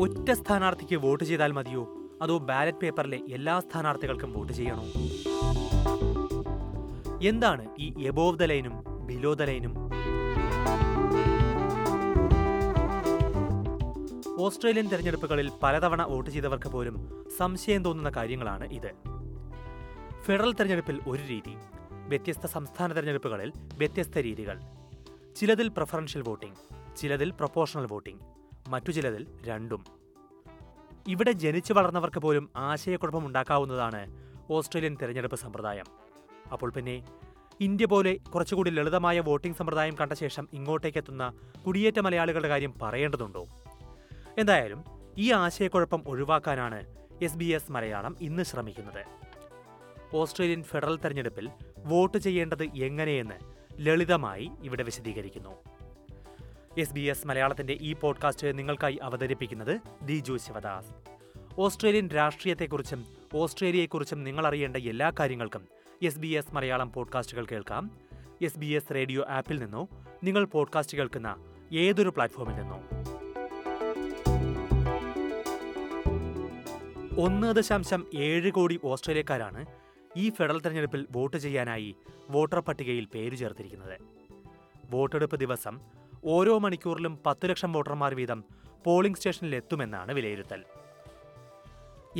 ഒറ്റ സ്ഥാനാർത്ഥിക്ക് വോട്ട് ചെയ്താൽ മതിയോ? അതോ ബാലറ്റ് പേപ്പറിലെ എല്ലാ സ്ഥാനാർത്ഥികൾക്കും വോട്ട് ചെയ്യണോ? എന്താണ് ഈ എബോവ് ദ ലൈനും ബിലോ ദ ലൈനും ഓസ്ട്രേലിയൻ തെരഞ്ഞെടുപ്പുകളിൽ പലതവണ വോട്ട് ചെയ്തവർക്ക് പോലും സംശയം തോന്നുന്ന കാര്യങ്ങളാണ് ഇത്. ഫെഡറൽ തെരഞ്ഞെടുപ്പിൽ ഒരു രീതി വ്യത്യസ്ത സംസ്ഥാന തെരഞ്ഞെടുപ്പുകളിൽ വ്യത്യസ്ത രീതികൾ. ചിലതിൽ പ്രഫറൻഷ്യൽ വോട്ടിംഗ് ചിലതിൽ പ്രൊപ്പോഷണൽ വോട്ടിംഗ് മറ്റു ചിലതിൽ രണ്ടും. ഇവിടെ ജനിച്ചു വളർന്നവർക്ക് പോലും ആശയക്കുഴപ്പം ഉണ്ടാക്കാവുന്നതാണ് ഓസ്ട്രേലിയൻ തെരഞ്ഞെടുപ്പ് സമ്പ്രദായം. അപ്പോൾ പിന്നെ ഇന്ത്യ പോലെ കുറച്ചുകൂടി ലളിതമായ വോട്ടിംഗ് സമ്പ്രദായം കണ്ട ശേഷം ഇങ്ങോട്ടേക്കെത്തുന്ന കുടിയേറ്റ മലയാളികളുടെ കാര്യം പറയേണ്ടതുണ്ടോ? എന്തായാലും ഈ ആശയക്കുഴപ്പം ഒഴിവാക്കാനാണ് എസ് ബി എസ് മലയാളം ഇന്ന് ശ്രമിക്കുന്നത്. ഓസ്ട്രേലിയൻ ഫെഡറൽ തെരഞ്ഞെടുപ്പിൽ വോട്ട് ചെയ്യേണ്ടത് എങ്ങനെയെന്ന് ലളിതമായി ഇവിടെ വിശദീകരിക്കുന്നു. എസ് ബി എസ് മലയാളത്തിന്റെ ഈ പോഡ്കാസ്റ്റ് നിങ്ങൾക്കായി അവതരിപ്പിക്കുന്നത് ദിജു ശിവദാസ്. ഓസ്ട്രേലിയൻ രാഷ്ട്രീയത്തെക്കുറിച്ചും ഓസ്ട്രേലിയയെക്കുറിച്ചും നിങ്ങൾ അറിയേണ്ട എല്ലാ കാര്യങ്ങൾക്കും എസ് ബി എസ് മലയാളം പോഡ്കാസ്റ്റുകൾ കേൾക്കാം. എസ് ബി എസ് റേഡിയോ ആപ്പിൽ നിന്നോ നിങ്ങൾ പോഡ്കാസ്റ്റ് കേൾക്കുന്ന ഏതൊരു പ്ലാറ്റ്ഫോമിൽ നിന്നോ. ഒന്ന് ദശാംശം ഏഴ് കോടി ഓസ്ട്രേലിയക്കാരാണ് ഈ ഫെഡറൽ തെരഞ്ഞെടുപ്പിൽ വോട്ട് ചെയ്യാനായി വോട്ടർ പട്ടികയിൽ പേര് ചേർത്തിരിക്കുന്നത്. വോട്ടെടുപ്പ് ദിവസം ഓരോ മണിക്കൂറിലും പത്ത് ലക്ഷം വോട്ടർമാർ വീതം പോളിംഗ് സ്റ്റേഷനിൽ എത്തുമെന്നാണ് വിലയിരുത്തൽ.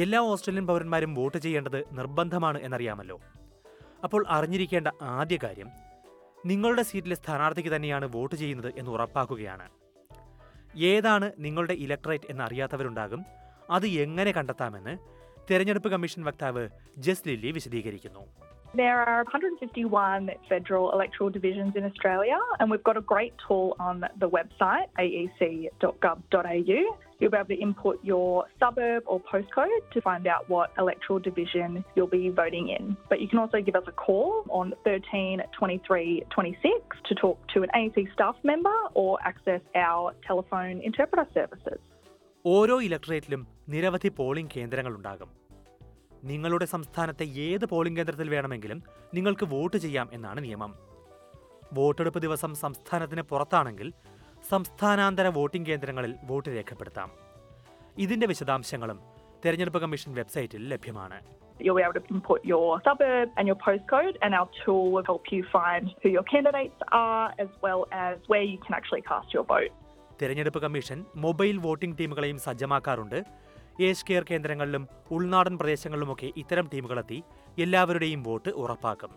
എല്ലാ ഓസ്ട്രേലിയൻ പൗരന്മാരും വോട്ട് ചെയ്യേണ്ടത് നിർബന്ധമാണ് എന്നറിയാമല്ലോ. അപ്പോൾ അറിഞ്ഞിരിക്കേണ്ട ആദ്യ കാര്യം നിങ്ങളുടെ സീറ്റിലെ സ്ഥാനാർത്ഥിക്ക് തന്നെയാണ് വോട്ട് ചെയ്യുന്നത് എന്ന് ഉറപ്പാക്കുകയാണ്. ഏതാണ് നിങ്ങളുടെ ഇലക്ട്രേറ്റ് എന്നറിയാത്തവരുണ്ടാകും അത് എങ്ങനെ കണ്ടെത്താമെന്ന് തെരഞ്ഞെടുപ്പ് കമ്മീഷൻ വക്താവ് ജസ് ലില്ലി വിശദീകരിക്കുന്നു. There are 151 federal electoral divisions in Australia, and we've got a great tool on the website, aec.gov.au. You'll be able to input your suburb or postcode to find out what electoral division you'll be voting in. But you can also give us a call on 13 23 26 to talk to an AEC staff member or access our telephone interpreter services. ഓരോ ഇലക്ട്രേറ്റിലും നിരവധി polling കേന്ദ്രങ്ങളുണ്ടാകും നിങ്ങളുടെ സംസ്ഥാനത്തെ ഏത് polling കേന്ദ്രത്തിൽ വേണമെങ്കിലും നിങ്ങൾക്ക് vote ചെയ്യാം എന്നാണ് നിയമം. വോട്ടെടുപ്പ് ദിവസം സംസ്ഥാനത്തിന് പുറത്താണെങ്കിൽ സംസ്ഥാനാന്തര വോട്ടിംഗ് കേന്ദ്രങ്ങളിൽ വോട്ട് രേഖപ്പെടുത്താം. ഇതിന്റെ വിശദാംശങ്ങളും തെരഞ്ഞെടുപ്പ് കമ്മീഷൻ വെബ്സൈറ്റിൽ ലഭ്യമാണ്. You'll be able to input your suburb and your postcode, and our tool will help you find who your candidates are as well as where you can actually cast your vote. തെരഞ്ഞെടുപ്പ് commission mobile voting ടീമുകളെയും സജ്ജമാക്കാറുണ്ട്. Age care കേന്ദ്രങ്ങളിലും ഉൾനാടൻ പ്രദേശങ്ങളിലുമൊക്കെ ഇത്തരം ടീമുകളെത്തി എല്ലാവരുടെയും vote ഉറപ്പാക്കും.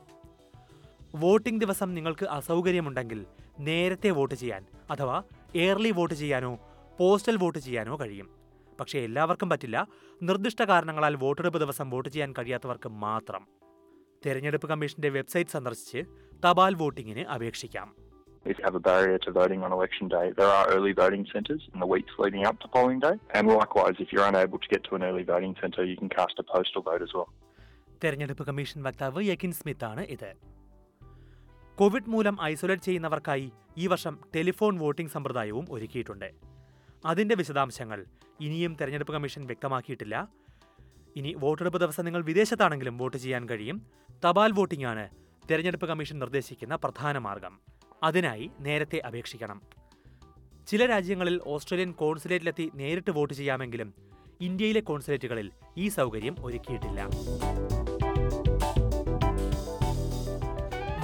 Voting ദിവസം നിങ്ങൾക്ക് അസൗകര്യമുണ്ടെങ്കിൽ നേരത്തെ വോട്ട് ചെയ്യാൻ അഥവാ എയർലി വോട്ട് ചെയ്യാനോ പോസ്റ്റൽ വോട്ട് ചെയ്യാനോ കഴിയും. പക്ഷേ എല്ലാവർക്കും പറ്റില്ല നിർദ്ദിഷ്ട കാരണങ്ങളാൽ വോട്ടെടുപ്പ് ദിവസം വോട്ട് ചെയ്യാൻ കഴിയാത്തവർക്ക് മാത്രം. തെരഞ്ഞെടുപ്പ് കമ്മീഷന്റെ വെബ്സൈറ്റ് സന്ദർശിച്ച് തപാൽ വോട്ടിങ്ങിന് അപേക്ഷിക്കാം. If you have a barrier to voting on election day, there are early voting centres in the weeks leading up to polling day. And likewise, if you're unable to get to an early voting centre, you can cast a postal vote as well. തെരഞ്ഞെടുപ്പ് commission വക്താവ് യക്കിൻ Smith ആണ് ഇത്. Covid മൂലം isolate ചെയ്യുന്നവർക്കായി ഈ വർഷം telephone voting സമ്പ്രദായവും ഒരുക്കിയിട്ടുണ്ട്. അതിന്റെ വിശദാംശങ്ങൾ ഇനിയും തെരഞ്ഞെടുപ്പ് കമ്മീഷൻ വ്യക്തമാക്കിയിട്ടില്ല. ഇനി വോട്ടെടുപ്പ് ദിവസം നിങ്ങൾ വിദേശത്താണെങ്കിലും വോട്ട് ചെയ്യാൻ കഴിയും. തപാൽ വോട്ടിംഗ് ആണ് തെരഞ്ഞെടുപ്പ് കമ്മീഷൻ നിർദ്ദേശിക്കുന്ന പ്രധാന മാർഗം. അതിനായി നേരത്തെ അപേക്ഷിക്കണം. ചില രാജ്യങ്ങളിൽ ഓസ്ട്രേലിയൻ കോൺസുലേറ്റിലെത്തി നേരിട്ട് വോട്ട് ചെയ്യാമെങ്കിലും ഇന്ത്യയിലെ കോൺസുലേറ്റുകളിൽ ഈ സൗകര്യം ഒരുക്കിയിട്ടില്ല.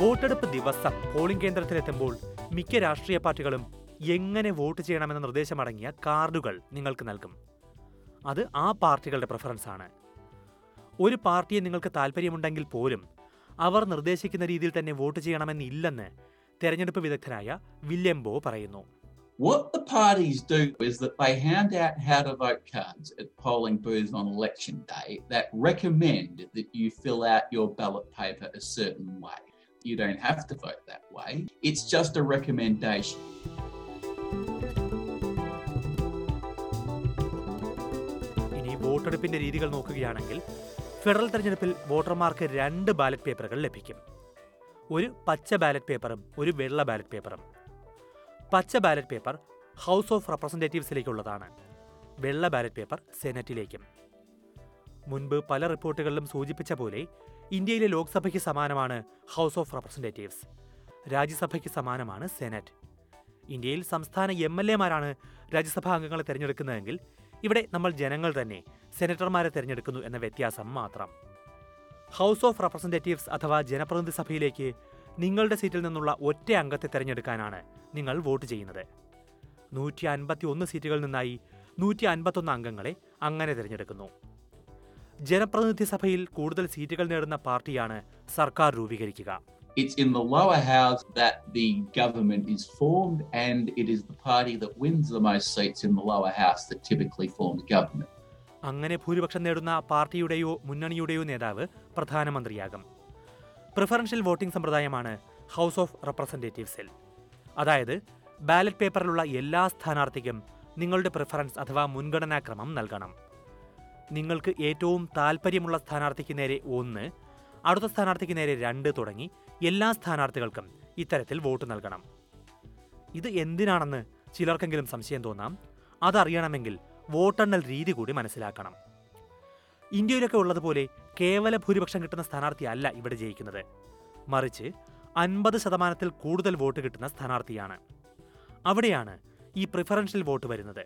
വോട്ടെടുപ്പ് ദിവസം പോളിംഗ് കേന്ദ്രത്തിലെത്തുമ്പോൾ മിക്ക രാഷ്ട്രീയ പാർട്ടികളും എങ്ങനെ വോട്ട് ചെയ്യണമെന്ന നിർദ്ദേശമടങ്ങിയ കാർഡുകൾ നിങ്ങൾക്ക് നൽകും. അത് ആ പാർട്ടികളുടെ പ്രിഫറൻസ് ആണ്. ഒരു പാർട്ടിയെ നിങ്ങൾക്ക് താല്പര്യമുണ്ടെങ്കിൽ പോലും അവർ നിർദ്ദേശിക്കുന്ന രീതിയിൽ തന്നെ വോട്ട് ചെയ്യണമെന്നില്ലെന്ന് തെരഞ്ഞെടുപ്പ് വിദഗ്ധനായ വില്യം ബോ പറയുന്നു What the parties do is that they hand out how to vote cards at polling booths on election day that recommend that you fill out your ballot paper a certain way. You don't have to vote that way, it's just a recommendation. ഇനി വോട്ടെടുപ്പിന്റെ രീതികൾ നോക്കുകയാണെങ്കിൽ federal തെരഞ്ഞെടുപ്പിൽ വോട്ടർമാർക്ക് രണ്ട് ballot പേപ്പറുകൾ ലഭിക്കും ഒരു പച്ച ബാലറ്റ് പേപ്പറും ഒരു വെള്ള ബാലറ്റ് പേപ്പറും. പച്ച ബാലറ്റ് പേപ്പർ ഹൗസ് ഓഫ് റെപ്രസെന്റേറ്റീവ്സിലേക്കുള്ളതാണ് വെള്ള ബാലറ്റ് പേപ്പർ സെനറ്റിലേക്കും. മുൻപ് പല റിപ്പോർട്ടുകളിലും സൂചിപ്പിച്ച പോലെ ഇന്ത്യയിലെ ലോക്സഭയ്ക്ക് സമാനമാണ് ഹൗസ് ഓഫ് റെപ്രസെന്റേറ്റീവ്സ് രാജ്യസഭയ്ക്ക് സമാനമാണ് സെനറ്റ്. ഇന്ത്യയിൽ സംസ്ഥാന എം എൽ എമാരാണ് രാജ്യസഭാ അംഗങ്ങളെ തിരഞ്ഞെടുക്കുന്നതെങ്കിൽ ഇവിടെ നമ്മൾ ജനങ്ങൾ തന്നെ സെനറ്റർമാരെ തിരഞ്ഞെടുക്കുന്നു എന്ന വ്യത്യാസം മാത്രം. ഹൗസ് ഓഫ് റെപ്രസെന്റേറ്റീവ്സ് അഥവാ ജനപ്രതിനിധി സഭയിലേക്ക് നിങ്ങളുടെ സീറ്റിൽ നിന്നുള്ള ഒറ്റ അംഗത്തെ തിരഞ്ഞെടുക്കാനാണ് നിങ്ങൾ വോട്ട് ചെയ്യുന്നത്. നൂറ്റി അൻപത്തി ഒന്ന് സീറ്റുകളിൽ നിന്നായി നൂറ്റി അൻപത്തൊന്ന് അംഗങ്ങളെ അങ്ങനെ തിരഞ്ഞെടുക്കുന്നു. ജനപ്രതിനിധി സഭയിൽ കൂടുതൽ സീറ്റുകൾ നേടുന്ന പാർട്ടിയാണ് സർക്കാർ രൂപീകരിക്കുക. It's in the lower house that the government is formed, and it is the party that wins the most seats in the lower house that typically forms government. അങ്ങനെ ഭൂരിപക്ഷം നേടുന്ന പാർട്ടിയുടെയോ മുന്നണിയുടെയോ നേതാവ് പ്രധാനമന്ത്രിയാകും. പ്രിഫറൻഷ്യൽ വോട്ടിംഗ് സമ്പ്രദായമാണ് ഹൗസ് ഓഫ് റെപ്രസെന്റേറ്റീവ്സിൽ അതായത് ബാലറ്റ് പേപ്പറിലുള്ള എല്ലാ സ്ഥാനാർത്ഥിക്കും നിങ്ങളുടെ പ്രിഫറൻസ് അഥവാ മുൻഗണനാക്രമം നൽകണം. നിങ്ങൾക്ക് ഏറ്റവും താൽപ്പര്യമുള്ള സ്ഥാനാർത്ഥിക്ക് നേരെ ഒന്ന് അടുത്ത സ്ഥാനാർത്ഥിക്ക് നേരെ രണ്ട് തുടങ്ങി എല്ലാ സ്ഥാനാർത്ഥികൾക്കും ഇത്തരത്തിൽ വോട്ട് നൽകണം. ഇത് എന്തിനാണെന്ന് ചിലർക്കെങ്കിലും സംശയം തോന്നാം. അതറിയണമെങ്കിൽ വോട്ടെണ്ണൽ രീതി കൂടി മനസ്സിലാക്കണം. ഇന്ത്യയിലൊക്കെ ഉള്ളതുപോലെ കേവല ഭൂരിപക്ഷം കിട്ടുന്ന സ്ഥാനാർത്ഥിയല്ല ഇവിടെ ജയിക്കുന്നത്. മറിച്ച് അൻപത് ശതമാനത്തിൽ കൂടുതൽ വോട്ട് കിട്ടുന്ന സ്ഥാനാർത്ഥിയാണ്. അവിടെയാണ് ഈ പ്രിഫറൻഷ്യൽ വോട്ട് വരുന്നത്.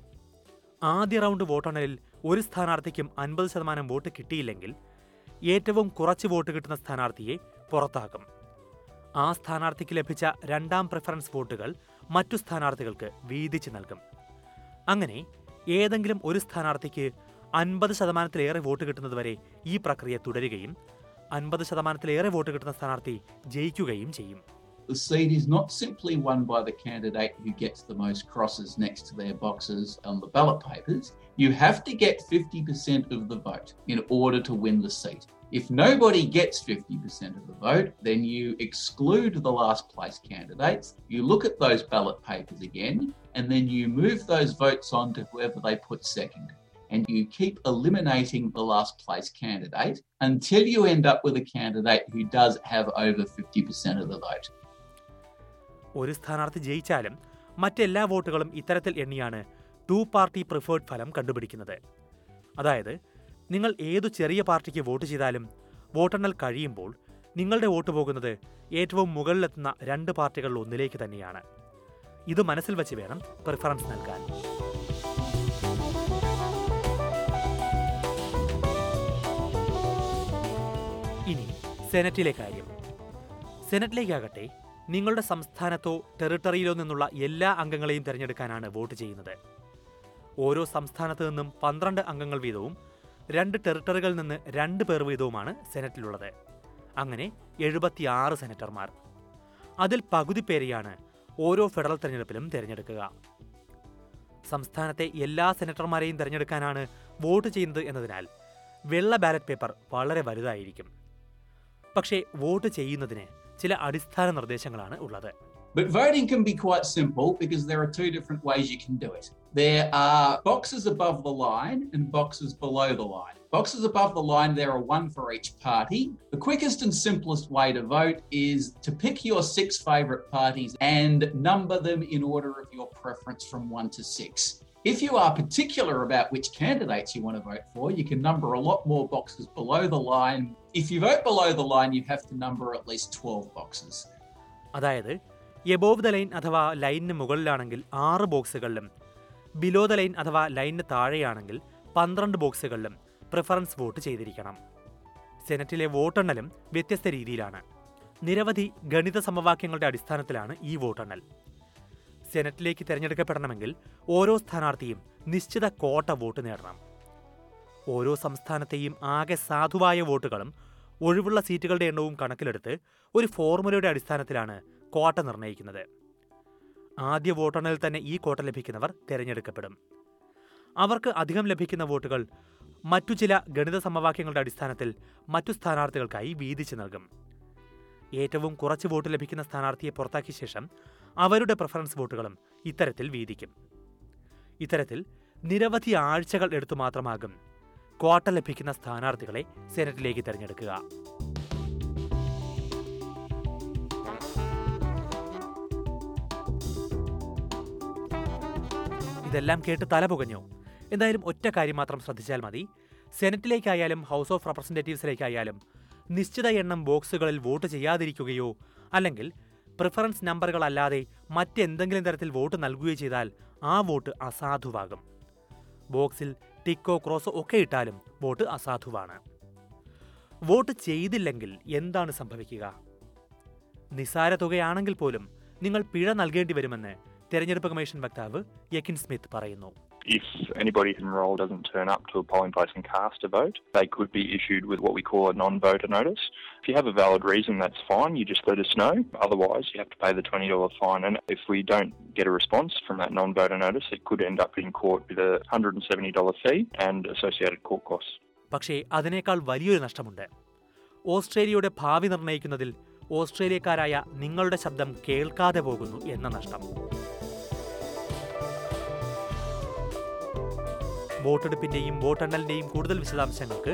ആദ്യ റൗണ്ട് വോട്ടെണ്ണലിൽ ഒരു സ്ഥാനാർത്ഥിക്കും അൻപത് ശതമാനം വോട്ട് കിട്ടിയില്ലെങ്കിൽ ഏറ്റവും കുറച്ച് വോട്ട് കിട്ടുന്ന സ്ഥാനാർത്ഥിയെ പുറത്താക്കും. ആ സ്ഥാനാർത്ഥിക്ക് ലഭിച്ച രണ്ടാം പ്രിഫറൻസ് വോട്ടുകൾ മറ്റു സ്ഥാനാർത്ഥികൾക്ക് വീതിച്ചു നൽകും. അങ്ങനെ ഏതെങ്കിലും ഒരു സ്ഥാനാർത്ഥിക്ക് അൻപത് ശതമാനത്തിലേറെ വോട്ട് കിട്ടുന്നതുവരെ ഈ പ്രക്രിയ തുടരുകയും അൻപത് ശതമാനത്തിലേറെ വോട്ട് കിട്ടുന്ന സ്ഥാനാർത്ഥി ജയിക്കുകയും ചെയ്യും The seat is not simply won by the candidate who gets the most crosses next to their boxes on the ballot papers. You have to get 50% of the vote in order to win the seat. If nobody gets 50% of the vote, then you exclude the last place candidates. You look at those ballot papers again, and then you move those votes on to whoever they put second. And you keep eliminating the last place candidate until you end up with a candidate who does have over 50% of the vote. ഒരു സ്ഥാനാർത്ഥി ജയിച്ചാലും മറ്റെല്ലാ വോട്ടുകളും ഇത്തരത്തിൽ എണ്ണിയാണ് to party preferred ഫലം കണ്ടുപിടിക്കുന്നത് അതായത് നിങ്ങൾ ഏതു ചെറിയ പാർട്ടിക്ക് വോട്ട് ചെയ്താലും വോട്ടെണ്ണൽ കഴിയുമ്പോൾ നിങ്ങളുടെ വോട്ട് പോകുന്നത് ഏറ്റവും മുകളിലെത്തുന്ന രണ്ട് പാർട്ടികളിൽ ഒന്നിലേക്ക് തന്നെയാണ്. ഇത് മനസ്സിൽ വെച്ച് വേണം പ്രിഫറൻസ് നൽകാൻ. ഇനി സെനറ്റിലെ കാര്യം. സെനറ്റിലേക്കാകട്ടെ നിങ്ങളുടെ സംസ്ഥാനത്തോ ടെറിട്ടറിയിലോ നിന്നുള്ള എല്ലാ അംഗങ്ങളെയും തിരഞ്ഞെടുക്കാനാണ് വോട്ട് ചെയ്യുന്നത്. ഓരോ സംസ്ഥാനത്ത് നിന്നും പന്ത്രണ്ട് അംഗങ്ങൾ വീതവും രണ്ട് ടെറിട്ടറികളിൽ നിന്ന് രണ്ട് പേർ വീതവുമാണ് സെനറ്റിലുള്ളത്. അങ്ങനെ എഴുപത്തിയാറ് സെനറ്റർമാർ. അതിൽ പകുതി പേരെയാണ് ഓരോ ഫെഡറൽ തെരഞ്ഞെടുപ്പിലും തിരഞ്ഞെടുക്കുക. സംസ്ഥാനത്തെ എല്ലാ സെനറ്റർമാരെയും തിരഞ്ഞെടുക്കാനാണ് വോട്ട് ചെയ്യുന്നത് എന്നതിനാൽ വെള്ള ബാലറ്റ് പേപ്പർ വളരെ വലുതായിരിക്കും. പക്ഷേ വോട്ട് ചെയ്യുന്നതിന് ചില അടിസ്ഥാന നിർദ്ദേശങ്ങളാണ് ഉള്ളത്. But voting can be quite simple because there are two different ways you can do it. There are boxes above the line and boxes below the line. Boxes above the line, there are one for each party. The quickest and simplest way to vote is to pick your six favourite parties and number them in order of your preference from one to six. If you are particular about which candidates you want to vote for, you can number a lot more boxes below the line. If you vote below the line, you have to number at least 12 boxes. അതായത് above the line അഥവാ ലൈനിന് മുകളിലാണെങ്കിൽ ആറ് ബോക്സുകളിലും below the line അഥവാ ലൈനിന് താഴെയാണെങ്കിൽ പന്ത്രണ്ട് ബോക്സുകളിലും preference vote ചെയ്തിരിക്കണം. സെനറ്റിലെ വോട്ടെണ്ണലും വ്യത്യസ്ത രീതിയിലാണ്. നിരവധി ഗണിത സമവാക്യങ്ങളുടെ അടിസ്ഥാനത്തിലാണ് ഈ വോട്ടെണ്ണൽ. സെനറ്റിലേക്ക് തിരഞ്ഞെടുക്കപ്പെടണമെങ്കിൽ ഓരോ സ്ഥാനാർത്ഥിയും നിശ്ചിത കോട്ട വോട്ട് നേടണം. ഓരോ സംസ്ഥാനത്തെയും ആകെ സാധുവായ വോട്ടുകളും ഒഴിവുള്ള സീറ്റുകളുടെ എണ്ണവും കണക്കിലെടുത്ത് ഒരു ഫോർമുലയുടെ അടിസ്ഥാനത്തിലാണ് കോട്ട നിർണയിക്കുന്നത് ആദ്യ വോട്ടെണ്ണലിൽ തന്നെ ഈ കോട്ട ലഭിക്കുന്നവർ തിരഞ്ഞെടുക്കപ്പെടും. അവർക്ക് അധികം ലഭിക്കുന്ന വോട്ടുകൾ മറ്റു ചില ഗണിത സമവാക്യങ്ങളുടെ അടിസ്ഥാനത്തിൽ മറ്റു സ്ഥാനാർത്ഥികൾക്കായി വീതിച്ചു നൽകും. ഏറ്റവും കുറച്ച് വോട്ട് ലഭിക്കുന്ന സ്ഥാനാർത്ഥിയെ പുറത്താക്കിയ ശേഷം അവരുടെ പ്രിഫറൻസ് വോട്ടുകളും ഇത്തരത്തിൽ വീതിക്കും. ഇത്തരത്തിൽ നിരവധി ആഴ്ചകൾ എടുത്തു മാത്രമാകും ക്വാട്ട ലഭിക്കുന്ന സ്ഥാനാർത്ഥികളെ സെനറ്റിലേക്ക് തിരഞ്ഞെടുക്കുക. ഇതെല്ലാം കേട്ട് തല പുകഞ്ഞു. എന്തായാലും ഒറ്റ കാര്യം മാത്രം ശ്രദ്ധിച്ചാൽ മതി. സെനറ്റിലേക്കായാലും ഹൗസ് ഓഫ് റെപ്രസെന്റേറ്റീവ്സിലേക്കായാലും നിശ്ചിത എണ്ണം ബോക്സുകളിൽ വോട്ട് ചെയ്യാതിരിക്കുകയോ അല്ലെങ്കിൽ പ്രിഫറൻസ് നമ്പറുകളല്ലാതെ മറ്റെന്തെങ്കിലും തരത്തിൽ വോട്ട് നൽകുകയോ ചെയ്താൽ ആ വോട്ട് അസാധുവാകും. ബോക്സിൽ ടിക്കോ ക്രോസോ ഒക്കെ ഇട്ടാലും വോട്ട് അസാധുവാണ്. വോട്ട് ചെയ്തില്ലെങ്കിൽ എന്താണ് സംഭവിക്കുക? നിസാര തുകയാണെങ്കിൽ പോലും നിങ്ങൾ പിഴ നൽകേണ്ടി വരുമെന്ന് തെരഞ്ഞെടുപ്പ് കമ്മീഷൻ വക്താവ് യക്കിൻ സ്മിത്ത് പറയുന്നു If anybody who enrolled doesn't turn up to a polling place and cast a vote, they could be issued with what we call a non-voter notice. If you have a valid reason, that's fine. You just let us know. Otherwise, you have to pay the $20 fine. And if we don't get a response from that non-voter notice, it could end up in court with a $170 fee and associated court costs. പക്ഷേ അതിനേക്കാൾ വലിയൊരു നഷ്ടമുണ്ട് ഓസ്ട്രേലിയയുടെ ഭാവി നിർണയിക്കുന്നതിൽ ഓസ്ട്രേലിയക്കാരായ നിങ്ങളുടെ ശബ്ദം കേൾക്കാതെ പോകുന്നു എന്ന നഷ്ടം വോട്ടെടുപ്പിന്റെയും വോട്ടെണ്ണലിന്റെയും കൂടുതൽ വിശദാംശങ്ങൾക്ക്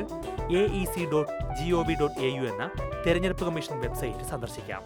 A E C dot G O V dot A U എന്ന തെരഞ്ഞെടുപ്പ് കമ്മീഷൻ വെബ്സൈറ്റ് സന്ദർശിക്കാം.